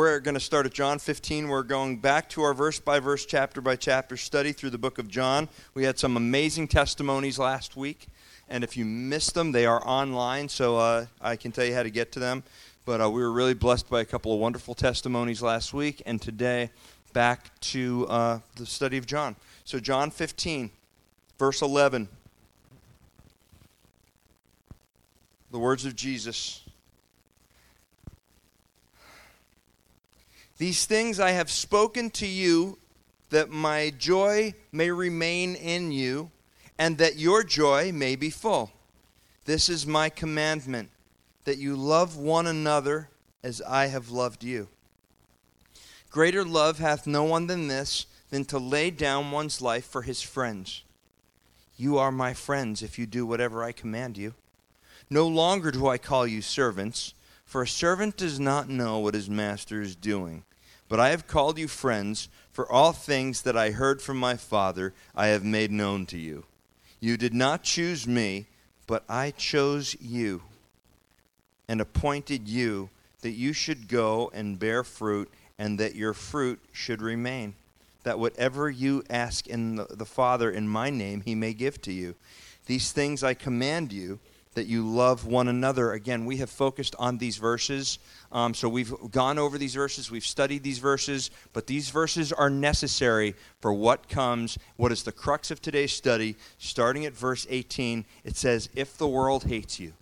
We're going to start at John 15. We're going back to our verse by verse, chapter by chapter study through the book of John. We had some amazing testimonies last week, and if you missed them, they are online, so uh, I can tell you how to get to them. But uh, we were really blessed by a couple of wonderful testimonies last week, and today back to uh, the study of John. So, John 15, verse 11. The words of Jesus. These things I have spoken to you that my joy may remain in you and that your joy may be full. This is my commandment that you love one another as I have loved you. Greater love hath no one than this, than to lay down one's life for his friends. You are my friends if you do whatever I command you. No longer do I call you servants, for a servant does not know what his master is doing but I have called you friends, for all things that I heard from my Father I have made known to you. You did not choose me, but I chose you and appointed you that you should go and bear fruit, and that your fruit should remain. That whatever you ask in the, the Father in my name, he may give to you. These things I command you that you love one another. Again, we have focused on these verses. Um, so we've gone over these verses, we've studied these verses, but these verses are necessary for what comes. What is the crux of today's study? Starting at verse 18, it says, If the world hates you.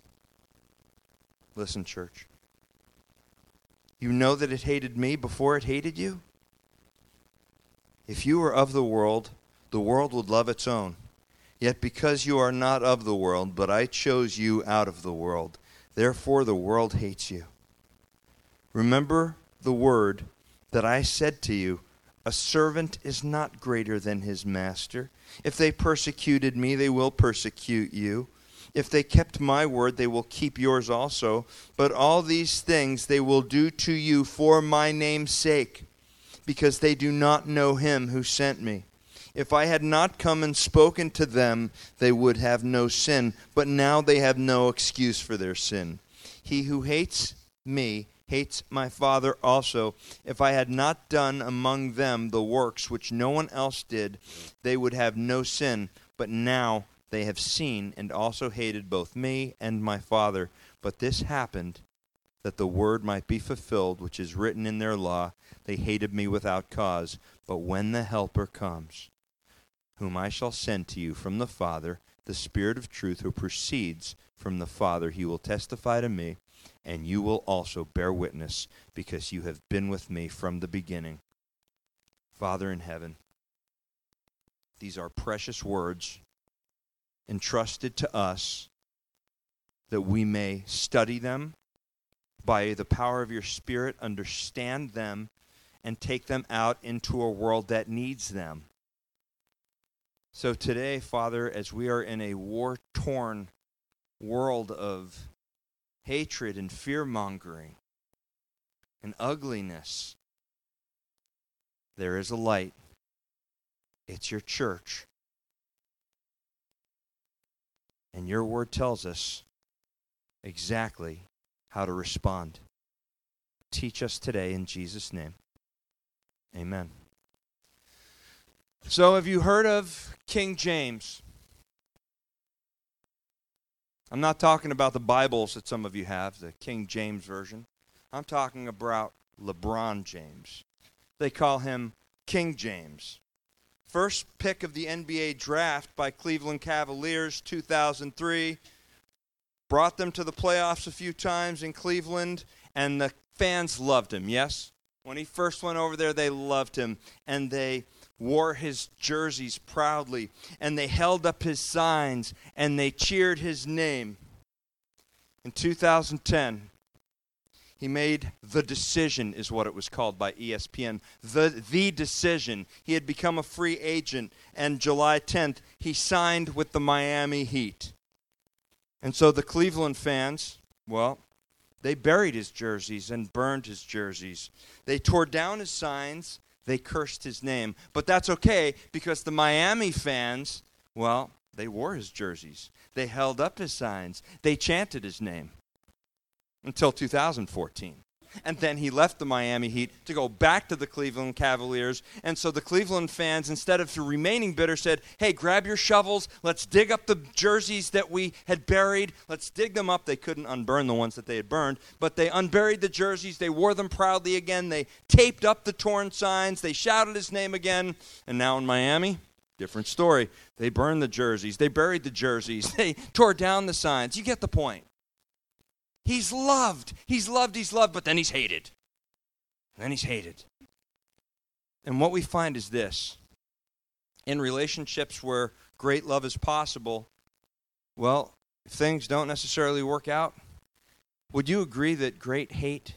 Listen, church. You know that it hated me before it hated you? If you were of the world, the world would love its own. Yet because you are not of the world, but I chose you out of the world, therefore the world hates you. Remember the word that I said to you A servant is not greater than his master. If they persecuted me, they will persecute you. If they kept my word, they will keep yours also. But all these things they will do to you for my name's sake, because they do not know him who sent me. If I had not come and spoken to them, they would have no sin, but now they have no excuse for their sin. He who hates me hates my Father also. If I had not done among them the works which no one else did, they would have no sin, but now they have seen and also hated both me and my Father. But this happened that the word might be fulfilled which is written in their law. They hated me without cause. But when the Helper comes, whom I shall send to you from the Father, the Spirit of truth who proceeds from the Father. He will testify to me, and you will also bear witness, because you have been with me from the beginning. Father in heaven, these are precious words entrusted to us that we may study them by the power of your Spirit, understand them, and take them out into a world that needs them. So today, Father, as we are in a war torn world of hatred and fear mongering and ugliness, there is a light. It's your church. And your word tells us exactly how to respond. Teach us today in Jesus' name. Amen. So, have you heard of King James? I'm not talking about the Bibles that some of you have, the King James Version. I'm talking about LeBron James. They call him King James. First pick of the NBA draft by Cleveland Cavaliers 2003. Brought them to the playoffs a few times in Cleveland, and the fans loved him, yes? When he first went over there, they loved him, and they wore his jerseys proudly, and they held up his signs, and they cheered his name. In 2010, he made the decision, is what it was called by ESPN. The, the decision. He had become a free agent, and July 10th, he signed with the Miami Heat. And so the Cleveland fans, well, they buried his jerseys and burned his jerseys. They tore down his signs they cursed his name. But that's okay because the Miami fans, well, they wore his jerseys. They held up his signs. They chanted his name until 2014. And then he left the Miami Heat to go back to the Cleveland Cavaliers. And so the Cleveland fans, instead of remaining bitter, said, Hey, grab your shovels. Let's dig up the jerseys that we had buried. Let's dig them up. They couldn't unburn the ones that they had burned, but they unburied the jerseys. They wore them proudly again. They taped up the torn signs. They shouted his name again. And now in Miami, different story. They burned the jerseys. They buried the jerseys. They tore down the signs. You get the point. He's loved. He's loved. He's loved, but then he's hated. And then he's hated. And what we find is this in relationships where great love is possible, well, if things don't necessarily work out, would you agree that great hate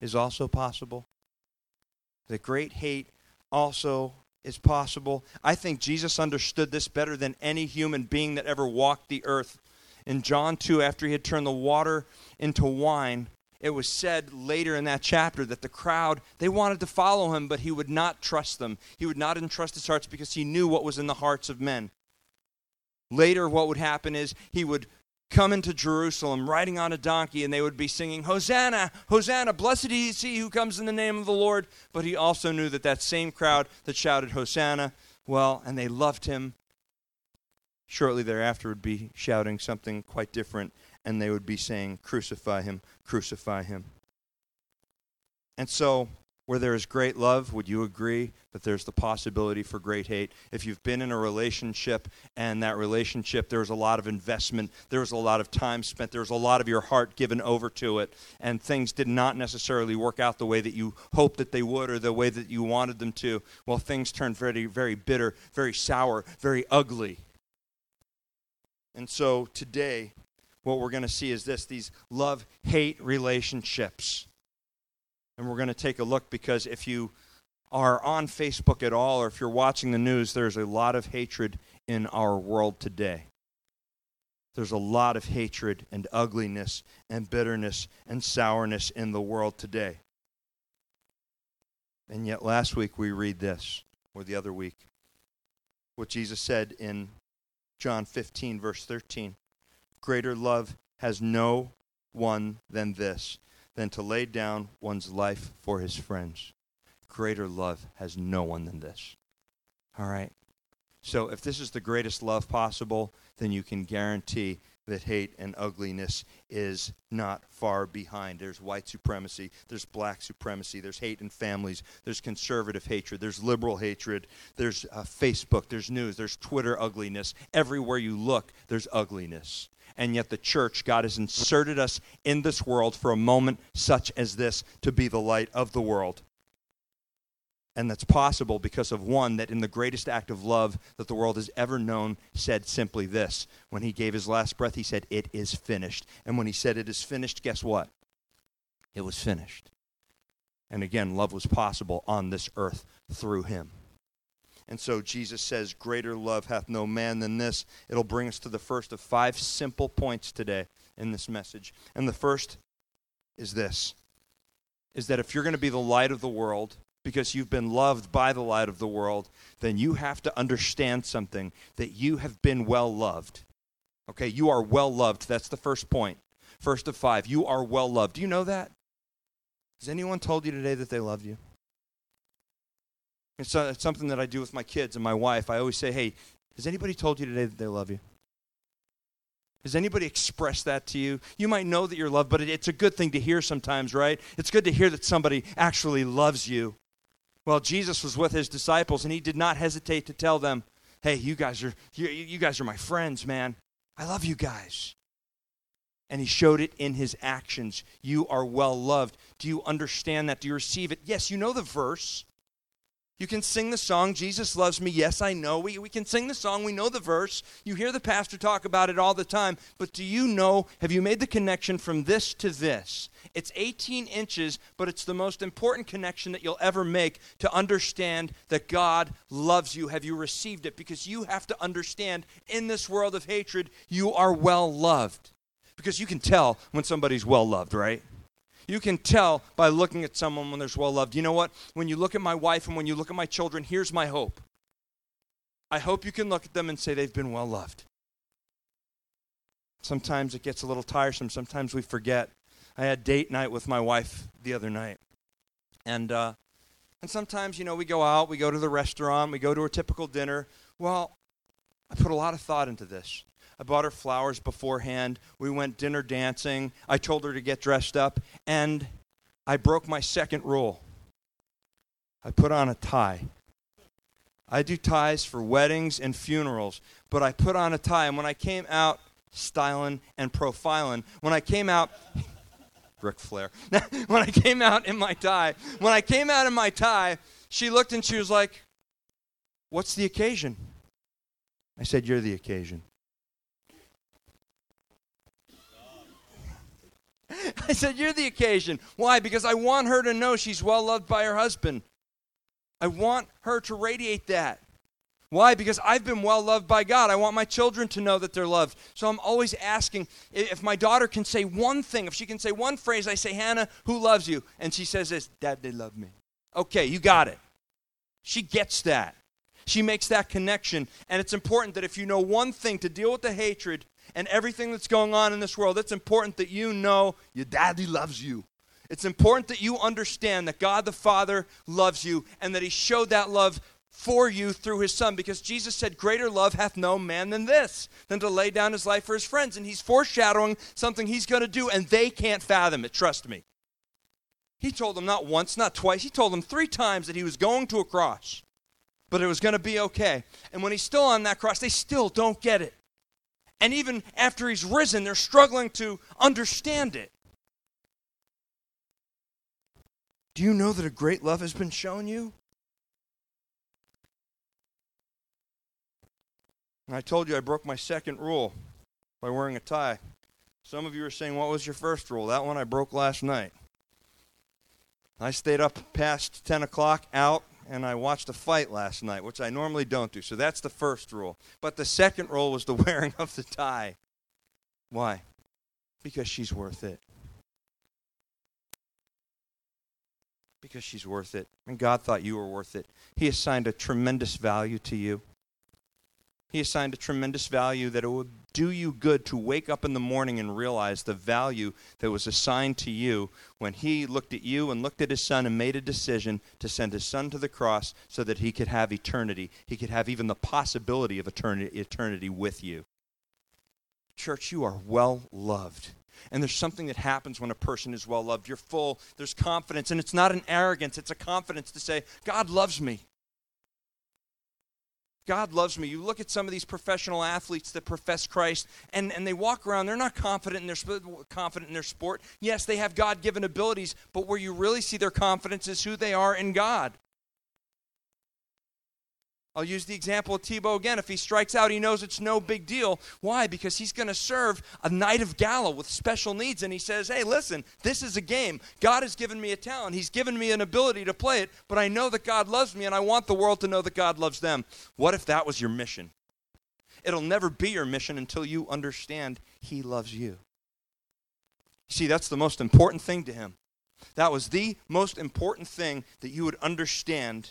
is also possible? That great hate also is possible. I think Jesus understood this better than any human being that ever walked the earth in John 2, after he had turned the water into wine, it was said later in that chapter that the crowd, they wanted to follow him, but he would not trust them. He would not entrust his hearts because he knew what was in the hearts of men. Later, what would happen is he would come into Jerusalem riding on a donkey, and they would be singing, Hosanna, Hosanna, blessed is he who comes in the name of the Lord. But he also knew that that same crowd that shouted, Hosanna, well, and they loved him, shortly thereafter would be shouting something quite different, and they would be saying, Crucify him, crucify him. And so, where there is great love, would you agree that there's the possibility for great hate? If you've been in a relationship and that relationship, there was a lot of investment, there was a lot of time spent, there was a lot of your heart given over to it, and things did not necessarily work out the way that you hoped that they would or the way that you wanted them to, well, things turned very, very bitter, very sour, very ugly. And so today, what we're going to see is this these love hate relationships. And we're going to take a look because if you are on Facebook at all or if you're watching the news, there's a lot of hatred in our world today. There's a lot of hatred and ugliness and bitterness and sourness in the world today. And yet, last week we read this, or the other week, what Jesus said in John 15, verse 13. Greater love has no one than this, than to lay down one's life for his friends. Greater love has no one than this. All right? So if this is the greatest love possible, then you can guarantee that hate and ugliness is not far behind. There's white supremacy, there's black supremacy, there's hate in families, there's conservative hatred, there's liberal hatred, there's uh, Facebook, there's news, there's Twitter ugliness. Everywhere you look, there's ugliness. And yet, the church, God has inserted us in this world for a moment such as this to be the light of the world. And that's possible because of one that, in the greatest act of love that the world has ever known, said simply this. When he gave his last breath, he said, It is finished. And when he said, It is finished, guess what? It was finished. And again, love was possible on this earth through him. And so Jesus says, Greater love hath no man than this. It'll bring us to the first of five simple points today in this message. And the first is this is that if you're going to be the light of the world, because you've been loved by the light of the world, then you have to understand something that you have been well loved. Okay, you are well loved. That's the first point. First of five, you are well loved. Do you know that? Has anyone told you today that they love you? It's, uh, it's something that I do with my kids and my wife. I always say, hey, has anybody told you today that they love you? Has anybody expressed that to you? You might know that you're loved, but it's a good thing to hear sometimes, right? It's good to hear that somebody actually loves you. Well, Jesus was with his disciples, and he did not hesitate to tell them, "Hey, you guys are you, you guys are my friends, man. I love you guys." And he showed it in his actions. You are well loved. Do you understand that? Do you receive it? Yes, you know the verse. You can sing the song, Jesus Loves Me. Yes, I know. We, we can sing the song. We know the verse. You hear the pastor talk about it all the time. But do you know, have you made the connection from this to this? It's 18 inches, but it's the most important connection that you'll ever make to understand that God loves you. Have you received it? Because you have to understand in this world of hatred, you are well loved. Because you can tell when somebody's well loved, right? You can tell by looking at someone when they're well loved. You know what? When you look at my wife and when you look at my children, here's my hope. I hope you can look at them and say they've been well loved. Sometimes it gets a little tiresome. Sometimes we forget. I had date night with my wife the other night. And, uh, and sometimes, you know, we go out, we go to the restaurant, we go to a typical dinner. Well, I put a lot of thought into this. I bought her flowers beforehand. We went dinner dancing. I told her to get dressed up. And I broke my second rule I put on a tie. I do ties for weddings and funerals, but I put on a tie. And when I came out styling and profiling, when I came out, Ric Flair, when I came out in my tie, when I came out in my tie, she looked and she was like, What's the occasion? I said, You're the occasion. I said, You're the occasion. Why? Because I want her to know she's well loved by her husband. I want her to radiate that. Why? Because I've been well loved by God. I want my children to know that they're loved. So I'm always asking if my daughter can say one thing, if she can say one phrase, I say, Hannah, who loves you? And she says this, Dad, they love me. Okay, you got it. She gets that. She makes that connection. And it's important that if you know one thing to deal with the hatred and everything that's going on in this world, it's important that you know your daddy loves you. It's important that you understand that God the Father loves you and that He showed that love for you through His Son because Jesus said, Greater love hath no man than this, than to lay down His life for His friends. And He's foreshadowing something He's going to do, and they can't fathom it, trust me. He told them not once, not twice, He told them three times that He was going to a cross, but it was going to be okay. And when He's still on that cross, they still don't get it. And even after He's risen, they're struggling to understand it. Do you know that a great love has been shown you? And I told you I broke my second rule by wearing a tie. Some of you are saying, What was your first rule? That one I broke last night. I stayed up past 10 o'clock out and I watched a fight last night, which I normally don't do. So that's the first rule. But the second rule was the wearing of the tie. Why? Because she's worth it. because she's worth it. And God thought you were worth it. He assigned a tremendous value to you. He assigned a tremendous value that it would do you good to wake up in the morning and realize the value that was assigned to you when He looked at you and looked at His Son and made a decision to send His Son to the cross so that He could have eternity. He could have even the possibility of eternity, eternity with you. Church, you are well loved. And there's something that happens when a person is well loved. You're full, there's confidence, and it's not an arrogance, it's a confidence to say, God loves me. God loves me. You look at some of these professional athletes that profess Christ, and, and they walk around. They're not confident in their confident in their sport. Yes, they have God-given abilities, but where you really see their confidence is who they are in God. I'll use the example of Tebow again. If he strikes out, he knows it's no big deal. Why? Because he's going to serve a night of gala with special needs. And he says, hey, listen, this is a game. God has given me a talent. He's given me an ability to play it, but I know that God loves me, and I want the world to know that God loves them. What if that was your mission? It'll never be your mission until you understand he loves you. See, that's the most important thing to him. That was the most important thing that you would understand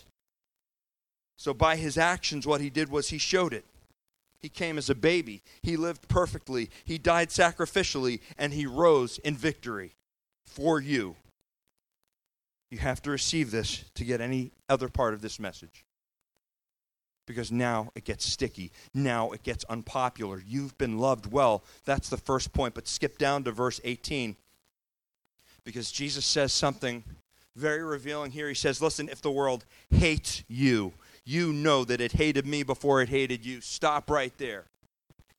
so, by his actions, what he did was he showed it. He came as a baby. He lived perfectly. He died sacrificially, and he rose in victory for you. You have to receive this to get any other part of this message. Because now it gets sticky. Now it gets unpopular. You've been loved well. That's the first point. But skip down to verse 18. Because Jesus says something very revealing here. He says, Listen, if the world hates you, you know that it hated me before it hated you. Stop right there.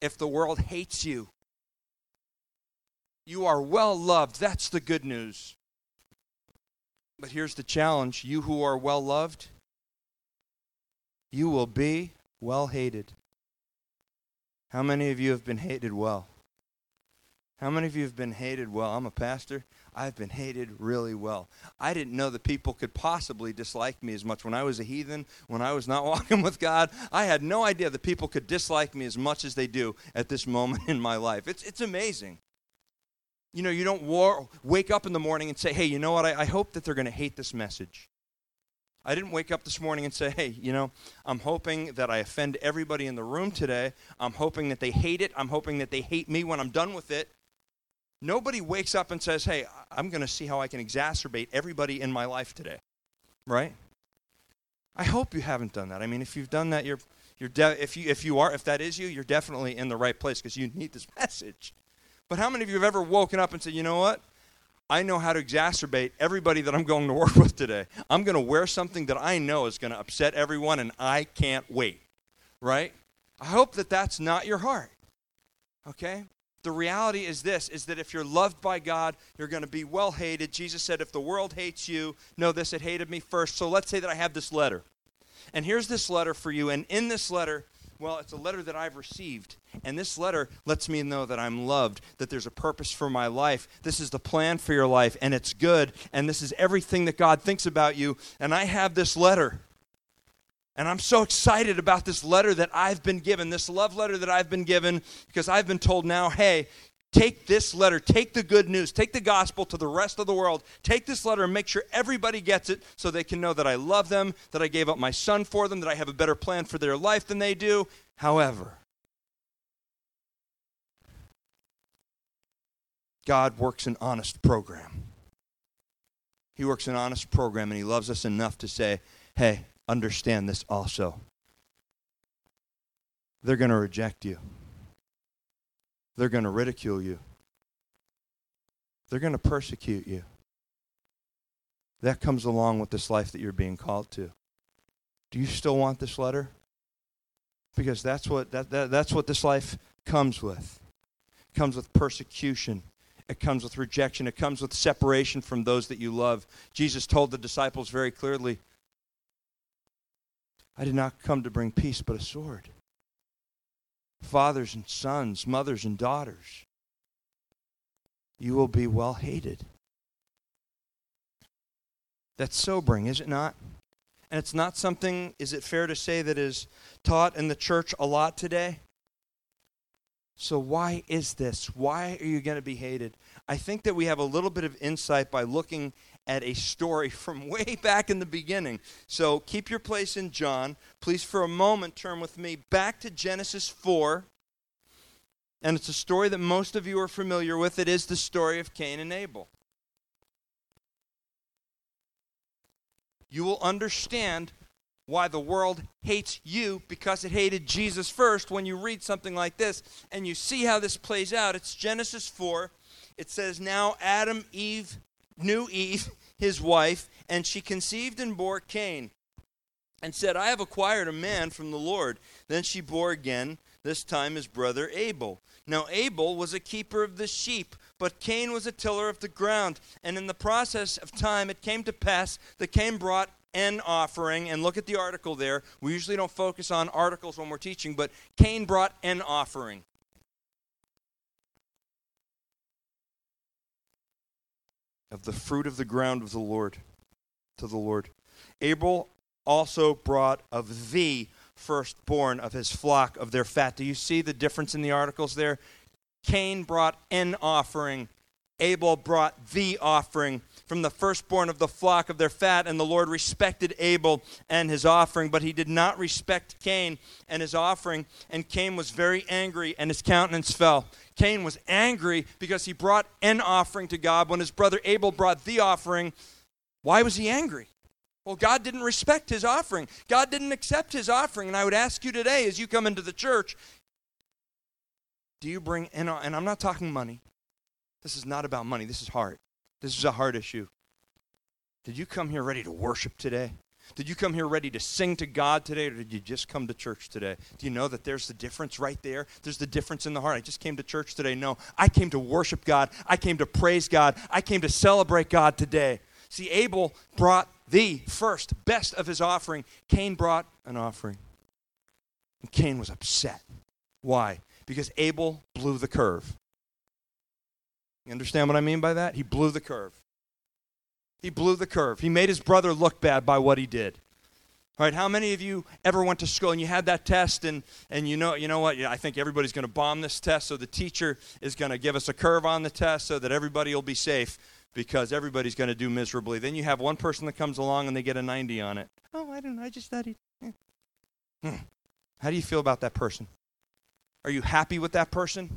If the world hates you, you are well loved. That's the good news. But here's the challenge you who are well loved, you will be well hated. How many of you have been hated well? How many of you have been hated well? I'm a pastor. I've been hated really well. I didn't know that people could possibly dislike me as much when I was a heathen, when I was not walking with God. I had no idea that people could dislike me as much as they do at this moment in my life. It's, it's amazing. You know, you don't war, wake up in the morning and say, hey, you know what? I, I hope that they're going to hate this message. I didn't wake up this morning and say, hey, you know, I'm hoping that I offend everybody in the room today. I'm hoping that they hate it. I'm hoping that they hate me when I'm done with it. Nobody wakes up and says, Hey, I'm going to see how I can exacerbate everybody in my life today. Right? I hope you haven't done that. I mean, if you've done that, you're, you're de- if, you, if you are, if that is you, you're definitely in the right place because you need this message. But how many of you have ever woken up and said, You know what? I know how to exacerbate everybody that I'm going to work with today. I'm going to wear something that I know is going to upset everyone, and I can't wait. Right? I hope that that's not your heart. Okay? The reality is this is that if you're loved by God, you're going to be well hated. Jesus said, if the world hates you, know this, it hated me first. So let's say that I have this letter. And here's this letter for you. And in this letter, well, it's a letter that I've received. And this letter lets me know that I'm loved, that there's a purpose for my life. This is the plan for your life, and it's good. And this is everything that God thinks about you. And I have this letter. And I'm so excited about this letter that I've been given, this love letter that I've been given, because I've been told now, hey, take this letter, take the good news, take the gospel to the rest of the world. Take this letter and make sure everybody gets it so they can know that I love them, that I gave up my son for them, that I have a better plan for their life than they do. However, God works an honest program. He works an honest program, and He loves us enough to say, hey, understand this also. They're going to reject you, they're going to ridicule you, they're going to persecute you. That comes along with this life that you're being called to. Do you still want this letter? Because that's what, that, that, that's what this life comes with. It comes with persecution. It comes with rejection. It comes with separation from those that you love. Jesus told the disciples very clearly I did not come to bring peace, but a sword. Fathers and sons, mothers and daughters, you will be well hated. That's sobering, is it not? And it's not something, is it fair to say, that is taught in the church a lot today? So, why is this? Why are you going to be hated? I think that we have a little bit of insight by looking at a story from way back in the beginning. So keep your place in John. Please, for a moment, turn with me back to Genesis 4. And it's a story that most of you are familiar with. It is the story of Cain and Abel. You will understand why the world hates you because it hated Jesus first when you read something like this and you see how this plays out. It's Genesis 4. It says, Now Adam, Eve, knew Eve, his wife, and she conceived and bore Cain, and said, I have acquired a man from the Lord. Then she bore again, this time his brother Abel. Now Abel was a keeper of the sheep, but Cain was a tiller of the ground. And in the process of time, it came to pass that Cain brought an offering. And look at the article there. We usually don't focus on articles when we're teaching, but Cain brought an offering. Of the fruit of the ground of the Lord to the Lord. Abel also brought of the firstborn of his flock of their fat. Do you see the difference in the articles there? Cain brought an offering, Abel brought the offering from the firstborn of the flock of their fat, and the Lord respected Abel and his offering, but he did not respect Cain and his offering, and Cain was very angry, and his countenance fell. Cain was angry because he brought an offering to God when his brother Abel brought the offering. Why was he angry? Well, God didn't respect his offering. God didn't accept his offering. And I would ask you today, as you come into the church, do you bring in, and I'm not talking money. This is not about money. This is heart. This is a heart issue. Did you come here ready to worship today? Did you come here ready to sing to God today, or did you just come to church today? Do you know that there's the difference right there? There's the difference in the heart. I just came to church today. No, I came to worship God. I came to praise God. I came to celebrate God today. See, Abel brought the first, best of his offering. Cain brought an offering. And Cain was upset. Why? Because Abel blew the curve. You understand what I mean by that? He blew the curve. He blew the curve. He made his brother look bad by what he did. All right, how many of you ever went to school and you had that test and, and you know you know what? Yeah, I think everybody's going to bomb this test, so the teacher is going to give us a curve on the test so that everybody will be safe because everybody's going to do miserably. Then you have one person that comes along and they get a 90 on it. Oh, I don't know. I just studied. Hmm. How do you feel about that person? Are you happy with that person?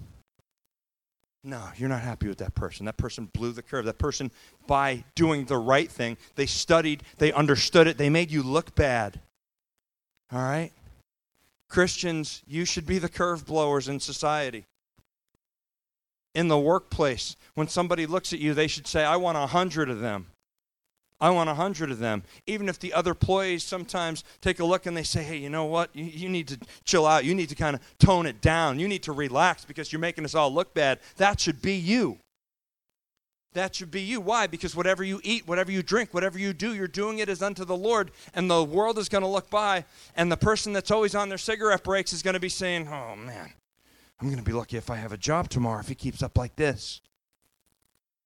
No, you're not happy with that person. That person blew the curve. That person, by doing the right thing, they studied, they understood it, they made you look bad. All right? Christians, you should be the curve blowers in society. In the workplace, when somebody looks at you, they should say, I want a hundred of them. I want a hundred of them. Even if the other employees sometimes take a look and they say, hey, you know what? You, you need to chill out. You need to kind of tone it down. You need to relax because you're making us all look bad. That should be you. That should be you. Why? Because whatever you eat, whatever you drink, whatever you do, you're doing it as unto the Lord, and the world is going to look by, and the person that's always on their cigarette breaks is going to be saying, Oh man, I'm going to be lucky if I have a job tomorrow if he keeps up like this.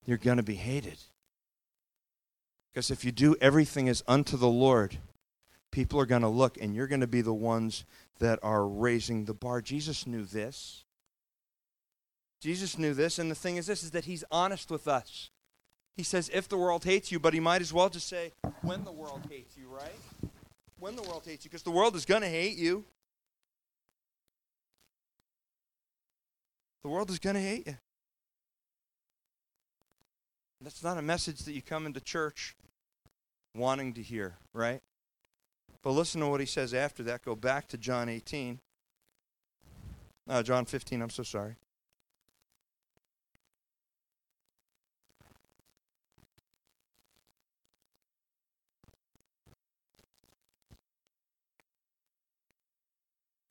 You're going to be hated. Because if you do everything as unto the Lord, people are going to look and you're going to be the ones that are raising the bar. Jesus knew this. Jesus knew this, and the thing is this is that he's honest with us. He says, if the world hates you, but he might as well just say, when the world hates you, right? When the world hates you, because the world is going to hate you. The world is going to hate you. That's not a message that you come into church wanting to hear, right? But listen to what he says after that. Go back to John 18. Uh, John 15, I'm so sorry.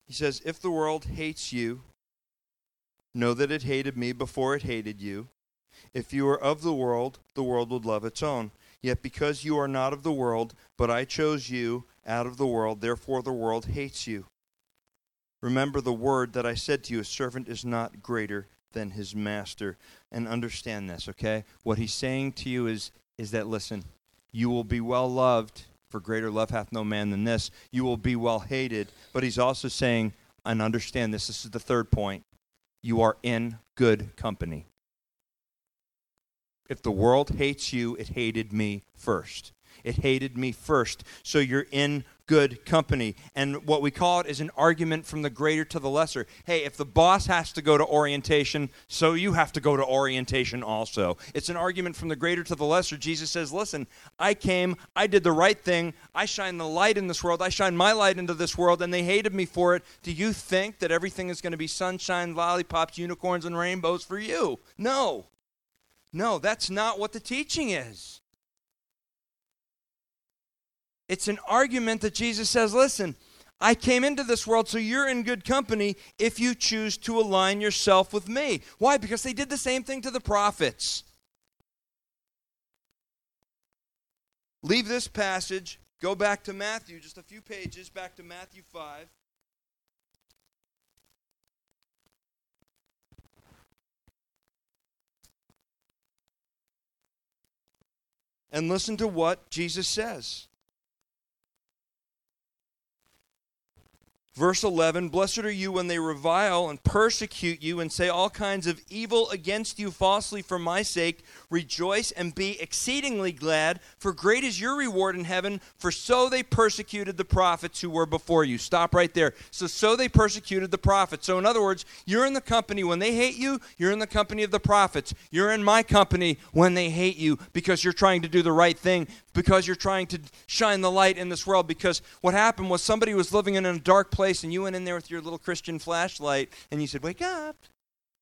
He says, If the world hates you, know that it hated me before it hated you. If you were of the world, the world would love its own. Yet because you are not of the world, but I chose you out of the world, therefore the world hates you. Remember the word that I said to you a servant is not greater than his master. And understand this, okay? What he's saying to you is, is that, listen, you will be well loved, for greater love hath no man than this. You will be well hated. But he's also saying, and understand this, this is the third point, you are in good company. If the world hates you, it hated me first. It hated me first. So you're in good company. And what we call it is an argument from the greater to the lesser. Hey, if the boss has to go to orientation, so you have to go to orientation also. It's an argument from the greater to the lesser. Jesus says, Listen, I came, I did the right thing, I shine the light in this world, I shine my light into this world, and they hated me for it. Do you think that everything is going to be sunshine, lollipops, unicorns, and rainbows for you? No. No, that's not what the teaching is. It's an argument that Jesus says, listen, I came into this world so you're in good company if you choose to align yourself with me. Why? Because they did the same thing to the prophets. Leave this passage, go back to Matthew, just a few pages, back to Matthew 5. And listen to what Jesus says. Verse 11 Blessed are you when they revile and persecute you and say all kinds of evil against you falsely for my sake. Rejoice and be exceedingly glad, for great is your reward in heaven, for so they persecuted the prophets who were before you. Stop right there. So, so they persecuted the prophets. So, in other words, you're in the company when they hate you, you're in the company of the prophets. You're in my company when they hate you because you're trying to do the right thing, because you're trying to shine the light in this world. Because what happened was somebody was living in a dark place and you went in there with your little Christian flashlight and you said, Wake up,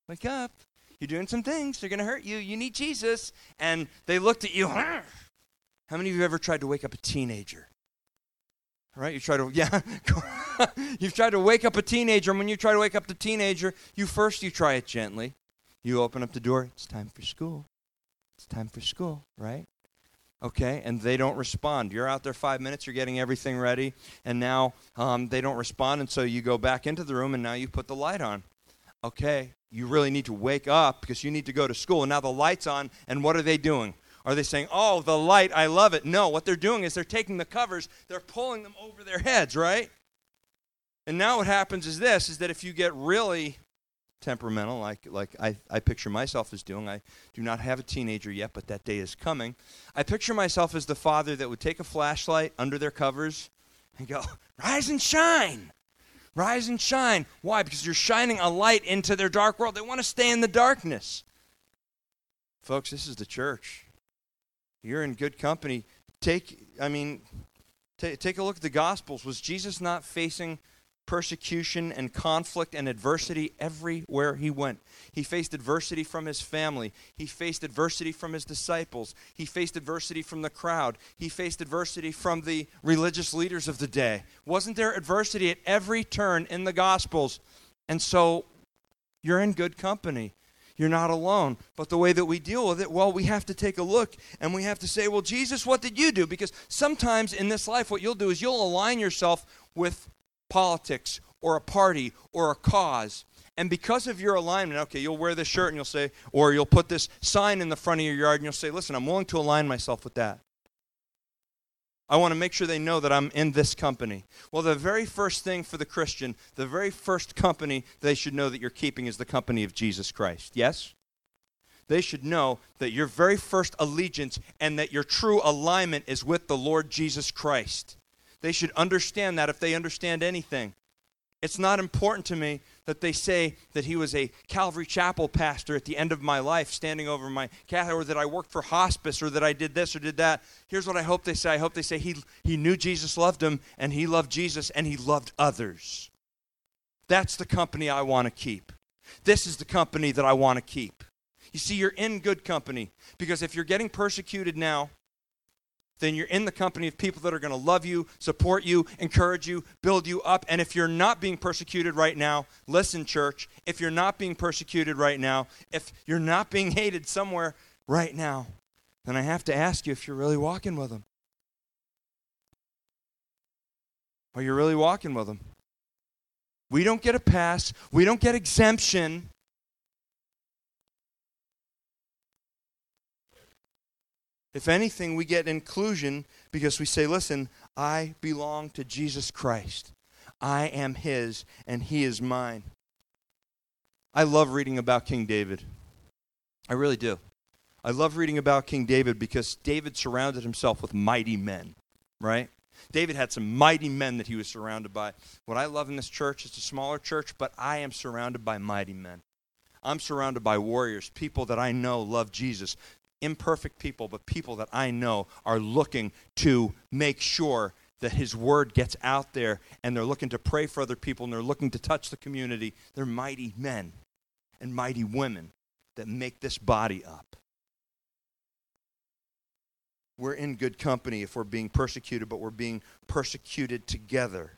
wake up. You're doing some things. They're going to hurt you. You need Jesus. And they looked at you. How many of you ever tried to wake up a teenager? Right? You try to, yeah. You've tried to wake up a teenager. And when you try to wake up the teenager, you first you try it gently. You open up the door. It's time for school. It's time for school, right? Okay and they don't respond. You're out there five minutes you're getting everything ready and now um, they don't respond and so you go back into the room and now you put the light on. Okay you really need to wake up because you need to go to school. And now the light's on and what are they doing? Are they saying oh the light i love it. No what they're doing is they're taking the covers they're pulling them over their heads right? And now what happens is this is that if you get really temperamental, like, like I, I picture myself as doing. I do not have a teenager yet, but that day is coming. I picture myself as the father that would take a flashlight under their covers and go, Rise and shine! Rise and shine. Why? Because you're shining a light into their dark world. They want to stay in the darkness. Folks, this is the church. You're in good company. Take, I mean, t- take a look at the Gospels. Was Jesus not facing persecution and conflict and adversity everywhere he went. He faced adversity from his family. He faced adversity from his disciples. He faced adversity from the crowd. He faced adversity from the religious leaders of the day. Wasn't there adversity at every turn in the Gospels? And so you're in good company. You're not alone. But the way that we deal with it, well, we have to take a look and we have to say, well, Jesus, what did you do? Because sometimes in this life, what you'll do is you'll align yourself with politics or a party or a cause. And because of your alignment, okay, you'll wear this shirt and you'll say, or you'll put this sign in the front of your yard and you'll say, listen, I'm willing to align myself with that. I want to make sure they know that I'm in this company. Well, the very first thing for the Christian, the very first company they should know that you're keeping is the company of Jesus Christ. Yes? They should know that your very first allegiance and that your true alignment is with the Lord Jesus Christ. They should understand that if they understand anything. It's not important to me that they say that he was a Calvary Chapel pastor at the end of my life, standing over my cat, or that I worked for hospice, or that I did this or did that. Here's what I hope they say I hope they say he, he knew Jesus loved him, and he loved Jesus, and he loved others. That's the company I want to keep. This is the company that I want to keep. You see, you're in good company because if you're getting persecuted now, then you're in the company of people that are going to love you, support you, encourage you, build you up. And if you're not being persecuted right now, listen, church, if you're not being persecuted right now, if you're not being hated somewhere right now, then I have to ask you if you're really walking with them. Are you really walking with them? We don't get a pass, we don't get exemption If anything, we get inclusion because we say, listen, I belong to Jesus Christ. I am his, and he is mine. I love reading about King David. I really do. I love reading about King David because David surrounded himself with mighty men, right? David had some mighty men that he was surrounded by. What I love in this church, it's a smaller church, but I am surrounded by mighty men. I'm surrounded by warriors, people that I know love Jesus, imperfect people, but people that I know are looking to make sure that his word gets out there and they're looking to pray for other people and they're looking to touch the community. They're mighty men and mighty women that make this body up. We're in good company if we're being persecuted, but we're being persecuted together.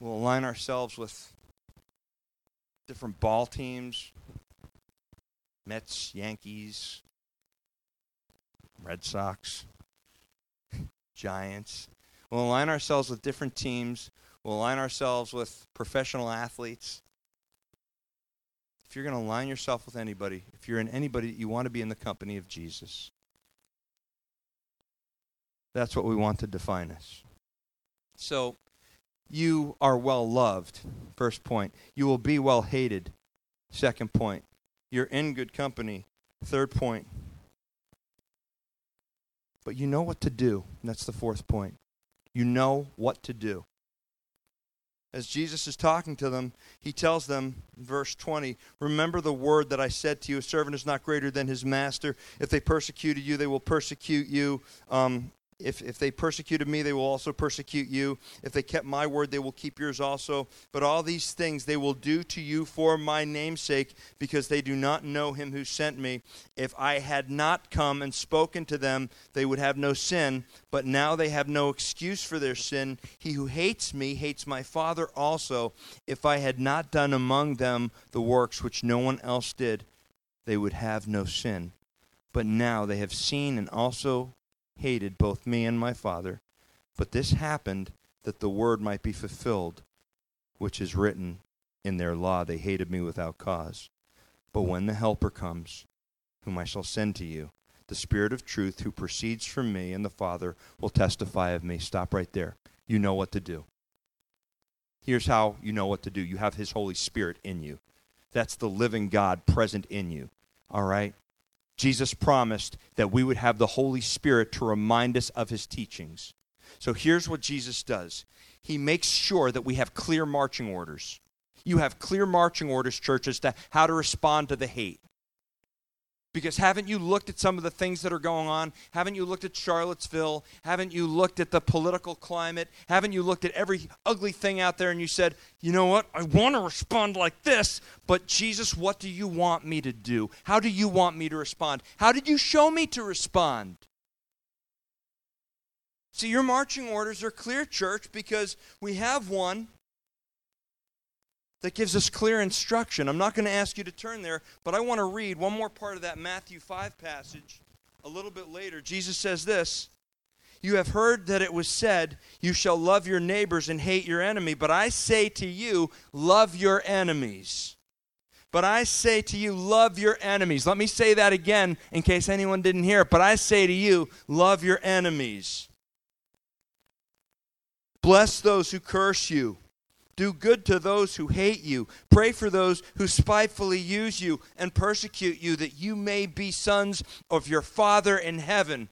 We'll align ourselves with different ball teams Mets, Yankees, Red Sox, Giants. We'll align ourselves with different teams. We'll align ourselves with professional athletes. If you're going to align yourself with anybody, if you're in anybody, you want to be in the company of Jesus. That's what we want to define us. So, you are well loved. First point. You will be well hated. Second point. You're in good company. Third point. But you know what to do. that's the fourth point. You know what to do. As Jesus is talking to them, he tells them, verse 20, Remember the word that I said to you, a servant is not greater than his master. If they persecuted you, they will persecute you. Um, if, if they persecuted me, they will also persecute you. If they kept my word, they will keep yours also. But all these things they will do to you for my name's sake, because they do not know him who sent me. If I had not come and spoken to them, they would have no sin. But now they have no excuse for their sin. He who hates me hates my Father also. If I had not done among them the works which no one else did, they would have no sin. But now they have seen and also hated both me and my Father. But this happened that the word might be fulfilled, which is written in their law. They hated me without cause. But when the Helper comes, whom I shall send to you, the Spirit of truth who proceeds from me and the Father will testify of me. Stop right there. You know what to do. Here's how you know what to do you have His Holy Spirit in you. That's the living God present in you. All right? Jesus promised that we would have the Holy Spirit to remind us of his teachings. So here's what Jesus does He makes sure that we have clear marching orders. You have clear marching orders, church, as to how to respond to the hate. Because haven't you looked at some of the things that are going on? Haven't you looked at Charlottesville? Haven't you looked at the political climate? Haven't you looked at every ugly thing out there and you said, you know what? I want to respond like this, but Jesus, what do you want me to do? How do you want me to respond? How did you show me to respond? See, your marching orders are clear, church, because we have one that gives us clear instruction. I'm not going to ask you to turn there, but I want to read one more part of that Matthew 5 passage a little bit later. Jesus says this You have heard that it was said, You shall love your neighbors and hate your enemy. But I say to you, love your enemies. But I say to you, love your enemies. Let me say that again in case anyone didn't hear it. But I say to you, love your enemies. Bless those who curse you. Do good to those who hate you. Pray for those who spitefully use you and persecute you, that you may be sons of your Father in heaven.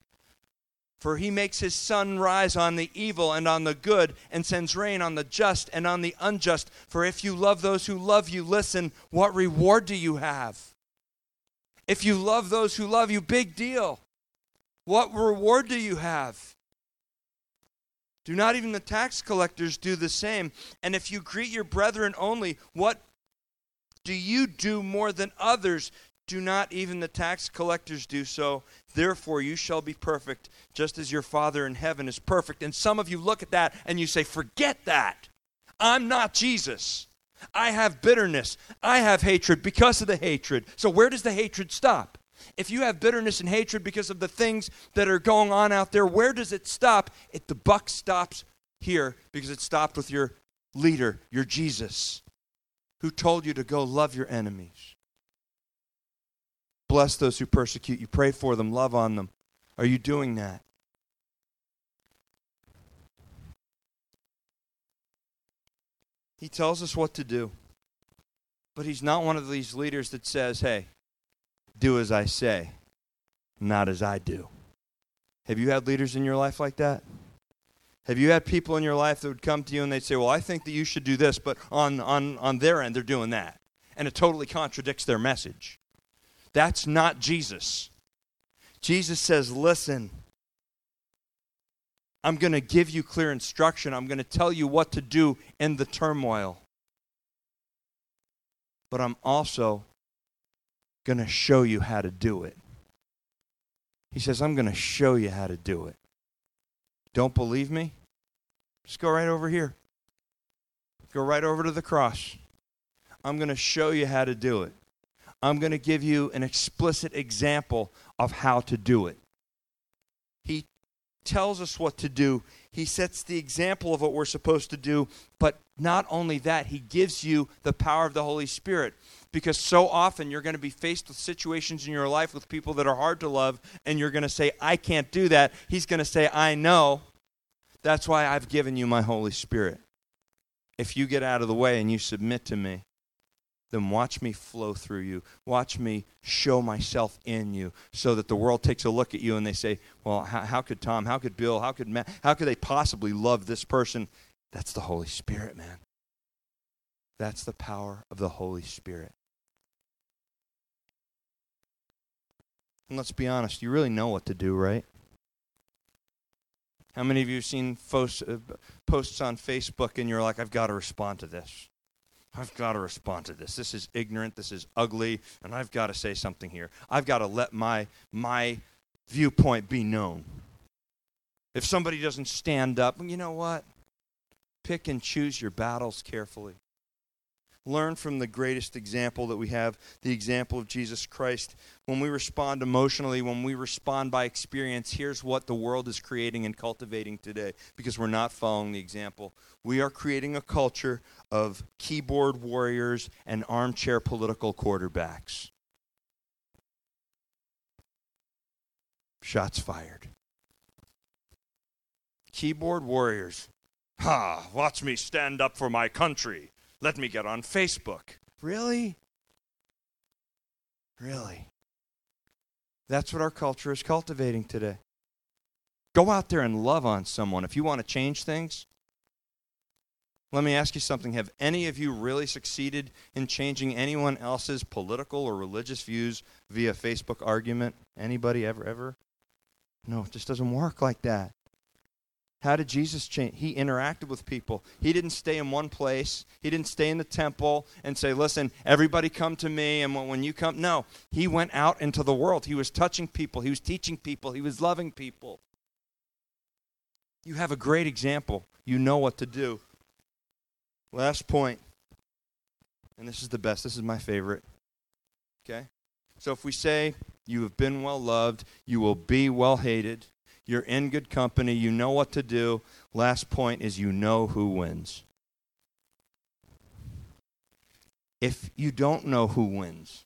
For he makes his sun rise on the evil and on the good, and sends rain on the just and on the unjust. For if you love those who love you, listen, what reward do you have? If you love those who love you, big deal. What reward do you have? Do not even the tax collectors do the same? And if you greet your brethren only, what do you do more than others? Do not even the tax collectors do so? Therefore, you shall be perfect, just as your Father in heaven is perfect. And some of you look at that and you say, Forget that. I'm not Jesus. I have bitterness. I have hatred because of the hatred. So, where does the hatred stop? If you have bitterness and hatred because of the things that are going on out there, where does it stop? It the buck stops here because it stopped with your leader, your Jesus, who told you to go love your enemies. Bless those who persecute you. Pray for them. Love on them. Are you doing that? He tells us what to do. But he's not one of these leaders that says, hey, do as I say, not as I do. Have you had leaders in your life like that? Have you had people in your life that would come to you and they'd say, Well, I think that you should do this, but on, on, on their end, they're doing that. And it totally contradicts their message. That's not Jesus. Jesus says, Listen, I'm going to give you clear instruction. I'm going to tell you what to do in the turmoil. But I'm also going to show you how to do it. He says, I'm going to show you how to do it. Don't believe me? Just go right over here. Go right over to the cross. I'm going to show you how to do it. I'm going to give you an explicit example of how to do it. He tells us what to do, he sets the example of what we're supposed to do, but not only that, he gives you the power of the Holy Spirit because so often you're going to be faced with situations in your life with people that are hard to love, and you're going to say, I can't do that. He's going to say, I know. That's why I've given you my Holy Spirit. If you get out of the way and you submit to me, then watch me flow through you. Watch me show myself in you so that the world takes a look at you and they say, well, how, how could Tom, how could Bill, how could Matt, how could they possibly love this person? That's the Holy Spirit, man. That's the power of the Holy Spirit. And let's be honest, you really know what to do, right? How many of you have seen posts, uh, posts on Facebook and you're like, I've got to respond to this? I've got to respond to this. This is ignorant, this is ugly, and I've got to say something here. I've got to let my, my viewpoint be known. If somebody doesn't stand up, you know what? Pick and choose your battles carefully learn from the greatest example that we have, the example of Jesus Christ. When we respond emotionally, when we respond by experience, here's what the world is creating and cultivating today because we're not following the example. We are creating a culture of keyboard warriors and armchair political quarterbacks. Shots fired. Keyboard warriors. Ha! Watch me stand up for my country. Let me get on Facebook. Really? Really? That's what our culture is cultivating today. Go out there and love on someone. If you want to change things, Let me ask you something. Have any of you really succeeded in changing anyone else's political or religious views via Facebook argument? Anybody ever, ever? No, it just doesn't work like that. How did Jesus change? He interacted with people. He didn't stay in one place. He didn't stay in the temple and say, listen, everybody come to me. And when you come, no. He went out into the world. He was touching people. He was teaching people. He was loving people. You have a great example. You know what to do. Last point, and this is the best, this is my favorite. Okay? So if we say, You have been well loved, you will be well hated, you're in good company, you know what to do. Last point is, you know who wins. If you don't know who wins,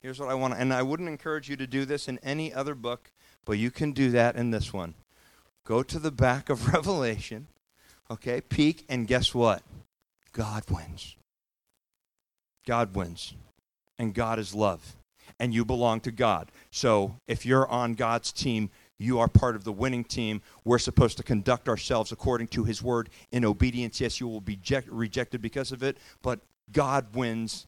here's what I want, and I wouldn't encourage you to do this in any other book, but you can do that in this one. Go to the back of Revelation, okay, peek, and guess what? God wins. God wins. And God is love. And you belong to God. So if you're on God's team, you are part of the winning team. We're supposed to conduct ourselves according to His word in obedience. Yes, you will be rejected because of it, but God wins.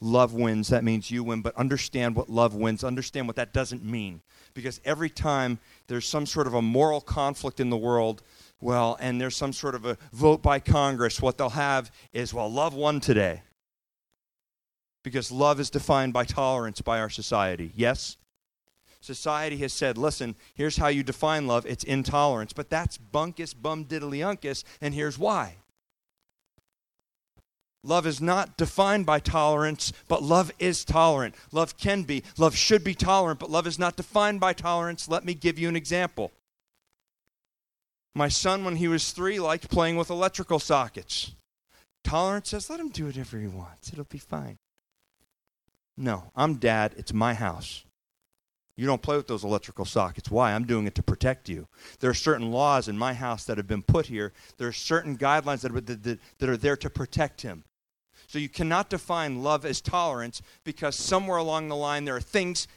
Love wins. That means you win. But understand what love wins. Understand what that doesn't mean. Because every time there's some sort of a moral conflict in the world, well, and there's some sort of a vote by Congress, what they'll have is, well, love won today. Because love is defined by tolerance by our society. Yes? Society has said, listen, here's how you define love it's intolerance. But that's bunkus, bum diddly unkus, and here's why. Love is not defined by tolerance, but love is tolerant. Love can be. Love should be tolerant, but love is not defined by tolerance. Let me give you an example. My son, when he was three, liked playing with electrical sockets. Tolerance says, let him do whatever he wants. It'll be fine. No, I'm dad. It's my house. You don't play with those electrical sockets. Why? I'm doing it to protect you. There are certain laws in my house that have been put here. There are certain guidelines that are, that, that are there to protect him. So you cannot define love as tolerance because somewhere along the line there are things,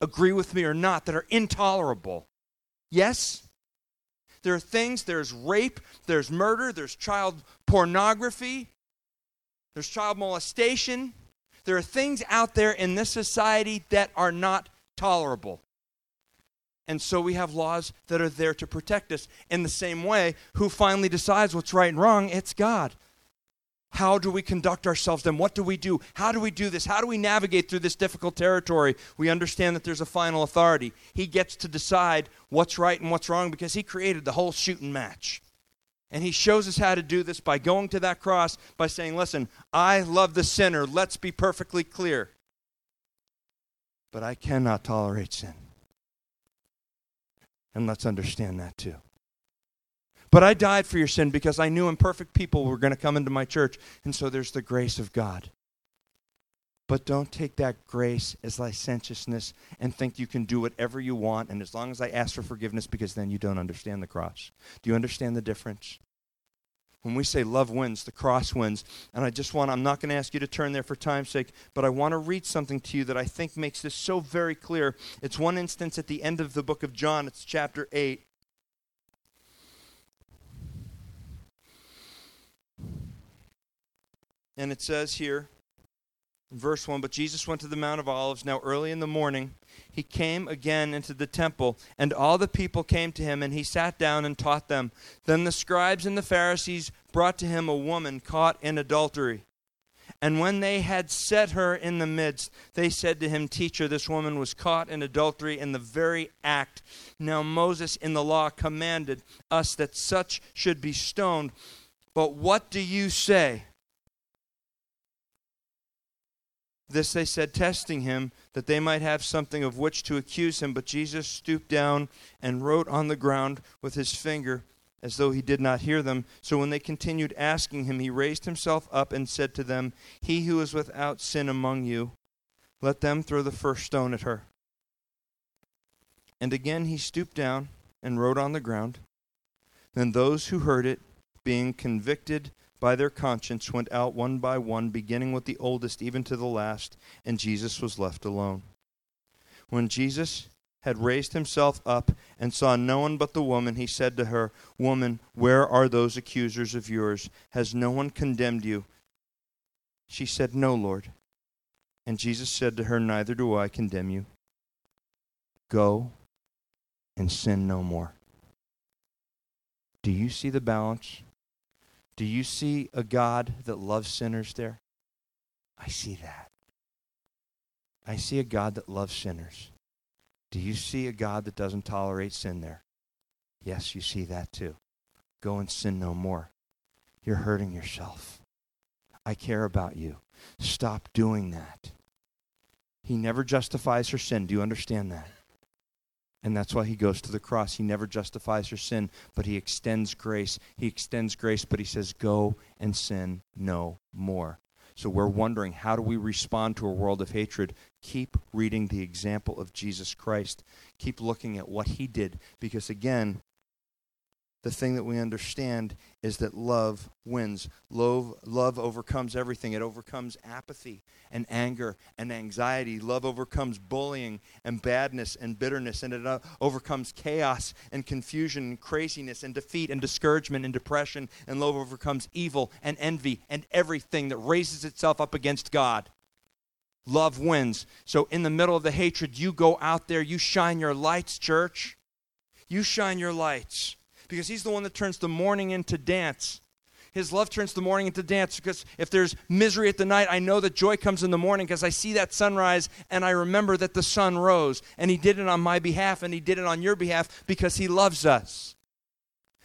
agree with me or not, that are intolerable. Yes? There are things, there's rape, there's murder, there's child pornography, there's child molestation. There are things out there in this society that are not tolerable. And so we have laws that are there to protect us. In the same way, who finally decides what's right and wrong? It's God. How do we conduct ourselves then? What do we do? How do we do this? How do we navigate through this difficult territory? We understand that there's a final authority. He gets to decide what's right and what's wrong because he created the whole shooting match. And he shows us how to do this by going to that cross by saying, Listen, I love the sinner. Let's be perfectly clear. But I cannot tolerate sin. And let's understand that too. But I died for your sin because I knew imperfect people were going to come into my church. And so there's the grace of God. But don't take that grace as licentiousness and think you can do whatever you want. And as long as I ask for forgiveness, because then you don't understand the cross. Do you understand the difference? When we say love wins, the cross wins. And I just want, I'm not going to ask you to turn there for time's sake, but I want to read something to you that I think makes this so very clear. It's one instance at the end of the book of John, it's chapter 8. And it says here, verse 1 But Jesus went to the Mount of Olives. Now, early in the morning, he came again into the temple, and all the people came to him, and he sat down and taught them. Then the scribes and the Pharisees brought to him a woman caught in adultery. And when they had set her in the midst, they said to him, Teacher, this woman was caught in adultery in the very act. Now Moses in the law commanded us that such should be stoned. But what do you say? This they said, testing him, that they might have something of which to accuse him. But Jesus stooped down and wrote on the ground with his finger, as though he did not hear them. So when they continued asking him, he raised himself up and said to them, He who is without sin among you, let them throw the first stone at her. And again he stooped down and wrote on the ground. Then those who heard it, being convicted, by their conscience went out one by one, beginning with the oldest even to the last, and Jesus was left alone. When Jesus had raised himself up and saw no one but the woman, he said to her, Woman, where are those accusers of yours? Has no one condemned you? She said, No, Lord. And Jesus said to her, Neither do I condemn you. Go and sin no more. Do you see the balance? Do you see a God that loves sinners there? I see that. I see a God that loves sinners. Do you see a God that doesn't tolerate sin there? Yes, you see that too. Go and sin no more. You're hurting yourself. I care about you. Stop doing that. He never justifies her sin. Do you understand that? And that's why he goes to the cross. He never justifies your sin, but he extends grace. He extends grace, but he says, Go and sin no more. So we're wondering how do we respond to a world of hatred? Keep reading the example of Jesus Christ. Keep looking at what he did. Because again, the thing that we understand is that love wins. Love, love overcomes everything. It overcomes apathy and anger and anxiety. Love overcomes bullying and badness and bitterness. And it uh, overcomes chaos and confusion and craziness and defeat and discouragement and depression. And love overcomes evil and envy and everything that raises itself up against God. Love wins. So, in the middle of the hatred, you go out there, you shine your lights, church. You shine your lights because he's the one that turns the mourning into dance. His love turns the mourning into dance because if there's misery at the night, I know that joy comes in the morning because I see that sunrise and I remember that the sun rose. And he did it on my behalf and he did it on your behalf because he loves us.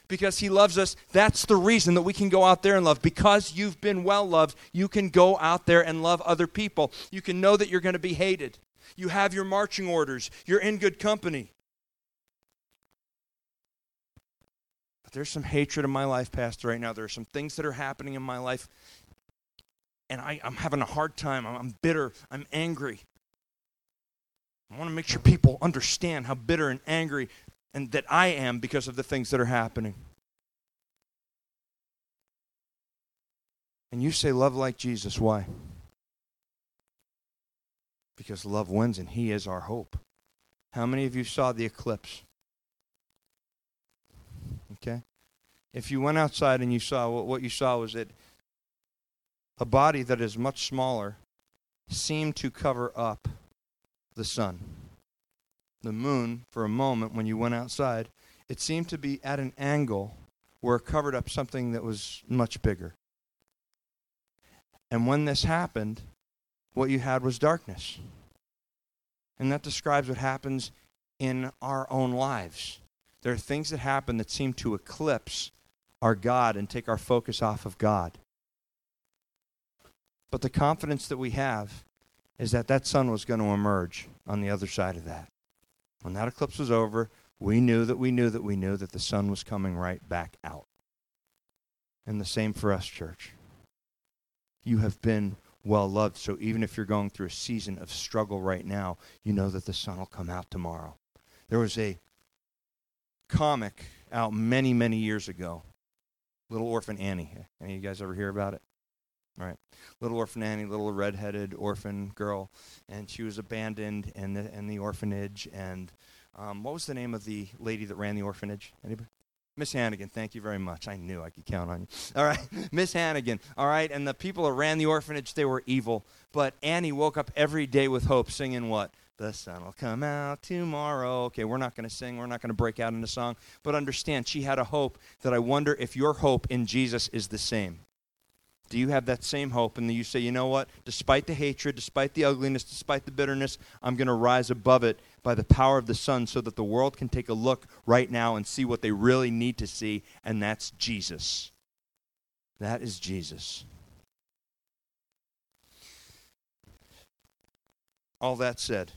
Because he loves us, that's the reason that we can go out there and love. Because you've been well loved, you can go out there and love other people. You can know that you're going to be hated. You have your marching orders, you're in good company. There's some hatred in my life, Pastor, right now. There are some things that are happening in my life, and I, am having a hard time. I'm, I'm bitter. I'm angry. I want to make sure people understand how bitter and angry and that I am because of the things that are happening. And you say, Love like Jesus. Why? Because love wins and He is our hope. How many of you saw the eclipse? Okay? If you went outside and you saw what you saw was that a body that is much smaller seemed to cover up the sun. The moon, for a moment, when you went outside, it seemed to be at an angle where it covered up something that was much bigger. And when this happened, what you had was darkness. And that describes what happens in our own lives. There are things that happen that seem to eclipse our God and take our focus off of God. But the confidence that we have is that that sun was going to emerge on the other side of that. When that eclipse was over, we knew that we knew that we knew that the sun was coming right back out. And the same for us, church. You have been well loved, so even if you're going through a season of struggle right now, you know that the sun will come out tomorrow. There was a comic out many, many years ago. Little Orphan Annie. Any of you guys ever hear about it? All right. Little Orphan Annie, little redheaded orphan girl, and she was abandoned in the, in the orphanage. And um, what was the name of the lady that ran the orphanage? Anybody? Miss Hannigan, thank you very much. I knew I could count on you. All right, Miss Hannigan. All right, and the people that ran the orphanage, they were evil. But Annie woke up every day with hope, singing what? The sun will come out tomorrow. Okay, we're not going to sing. We're not going to break out into song. But understand, she had a hope that I wonder if your hope in Jesus is the same. Do you have that same hope? And you say, you know what? Despite the hatred, despite the ugliness, despite the bitterness, I'm going to rise above it by the power of the sun so that the world can take a look right now and see what they really need to see, and that's Jesus. That is Jesus. All that said,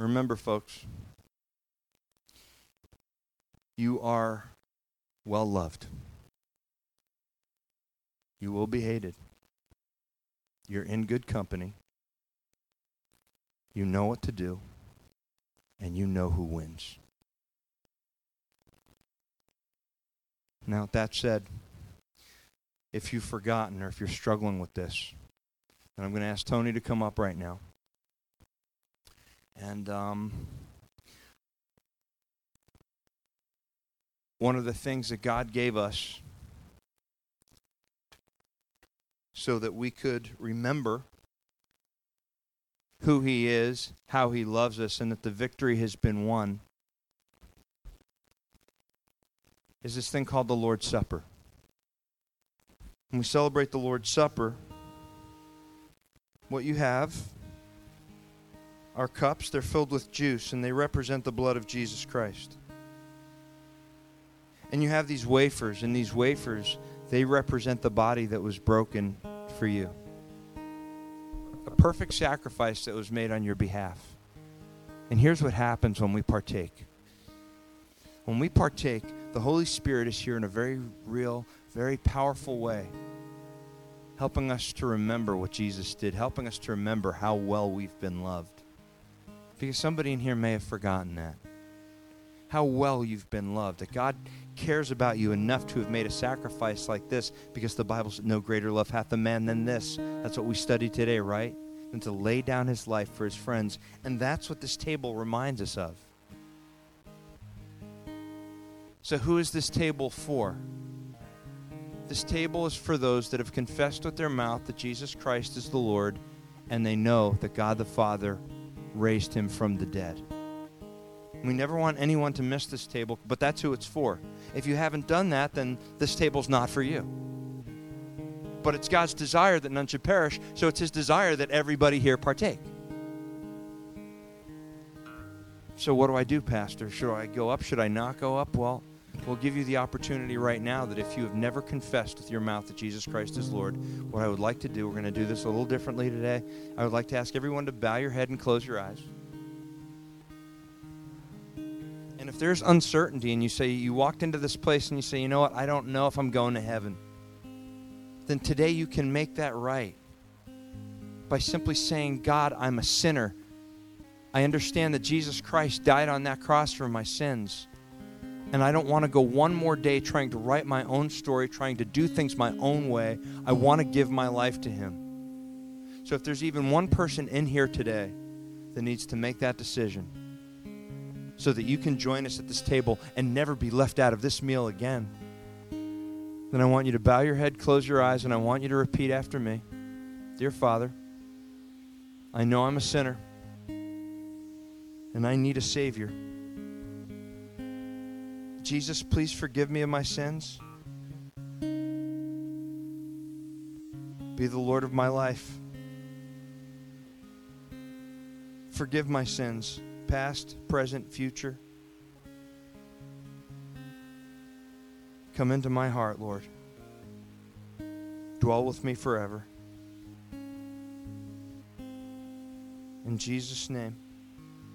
remember, folks, you are well loved. You will be hated. You're in good company. You know what to do. And you know who wins. Now, that said, if you've forgotten or if you're struggling with this, And I'm going to ask Tony to come up right now. And um, one of the things that God gave us so that we could remember who He is, how He loves us, and that the victory has been won is this thing called the Lord's Supper. When we celebrate the Lord's Supper, what you have are cups. They're filled with juice, and they represent the blood of Jesus Christ. And you have these wafers, and these wafers, they represent the body that was broken for you. A perfect sacrifice that was made on your behalf. And here's what happens when we partake. When we partake, the Holy Spirit is here in a very real, very powerful way, helping us to remember what Jesus did, helping us to remember how well we've been loved. Because somebody in here may have forgotten that. How well you've been loved. That God cares about you enough to have made a sacrifice like this because the Bible says, No greater love hath a man than this. That's what we studied today, right? And to lay down his life for his friends. And that's what this table reminds us of. So, who is this table for? This table is for those that have confessed with their mouth that Jesus Christ is the Lord and they know that God the Father raised him from the dead. We never want anyone to miss this table, but that's who it's for. If you haven't done that, then this table's not for you. But it's God's desire that none should perish, so it's His desire that everybody here partake. So, what do I do, Pastor? Should I go up? Should I not go up? Well, we'll give you the opportunity right now that if you have never confessed with your mouth that Jesus Christ is Lord, what I would like to do, we're going to do this a little differently today. I would like to ask everyone to bow your head and close your eyes. And if there's uncertainty and you say you walked into this place and you say, you know what, I don't know if I'm going to heaven, then today you can make that right by simply saying, God, I'm a sinner. I understand that Jesus Christ died on that cross for my sins. And I don't want to go one more day trying to write my own story, trying to do things my own way. I want to give my life to Him. So if there's even one person in here today that needs to make that decision, so that you can join us at this table and never be left out of this meal again, then I want you to bow your head, close your eyes, and I want you to repeat after me Dear Father, I know I'm a sinner and I need a Savior. Jesus, please forgive me of my sins. Be the Lord of my life. Forgive my sins, past, present, future. Come into my heart, Lord. Dwell with me forever. In Jesus' name.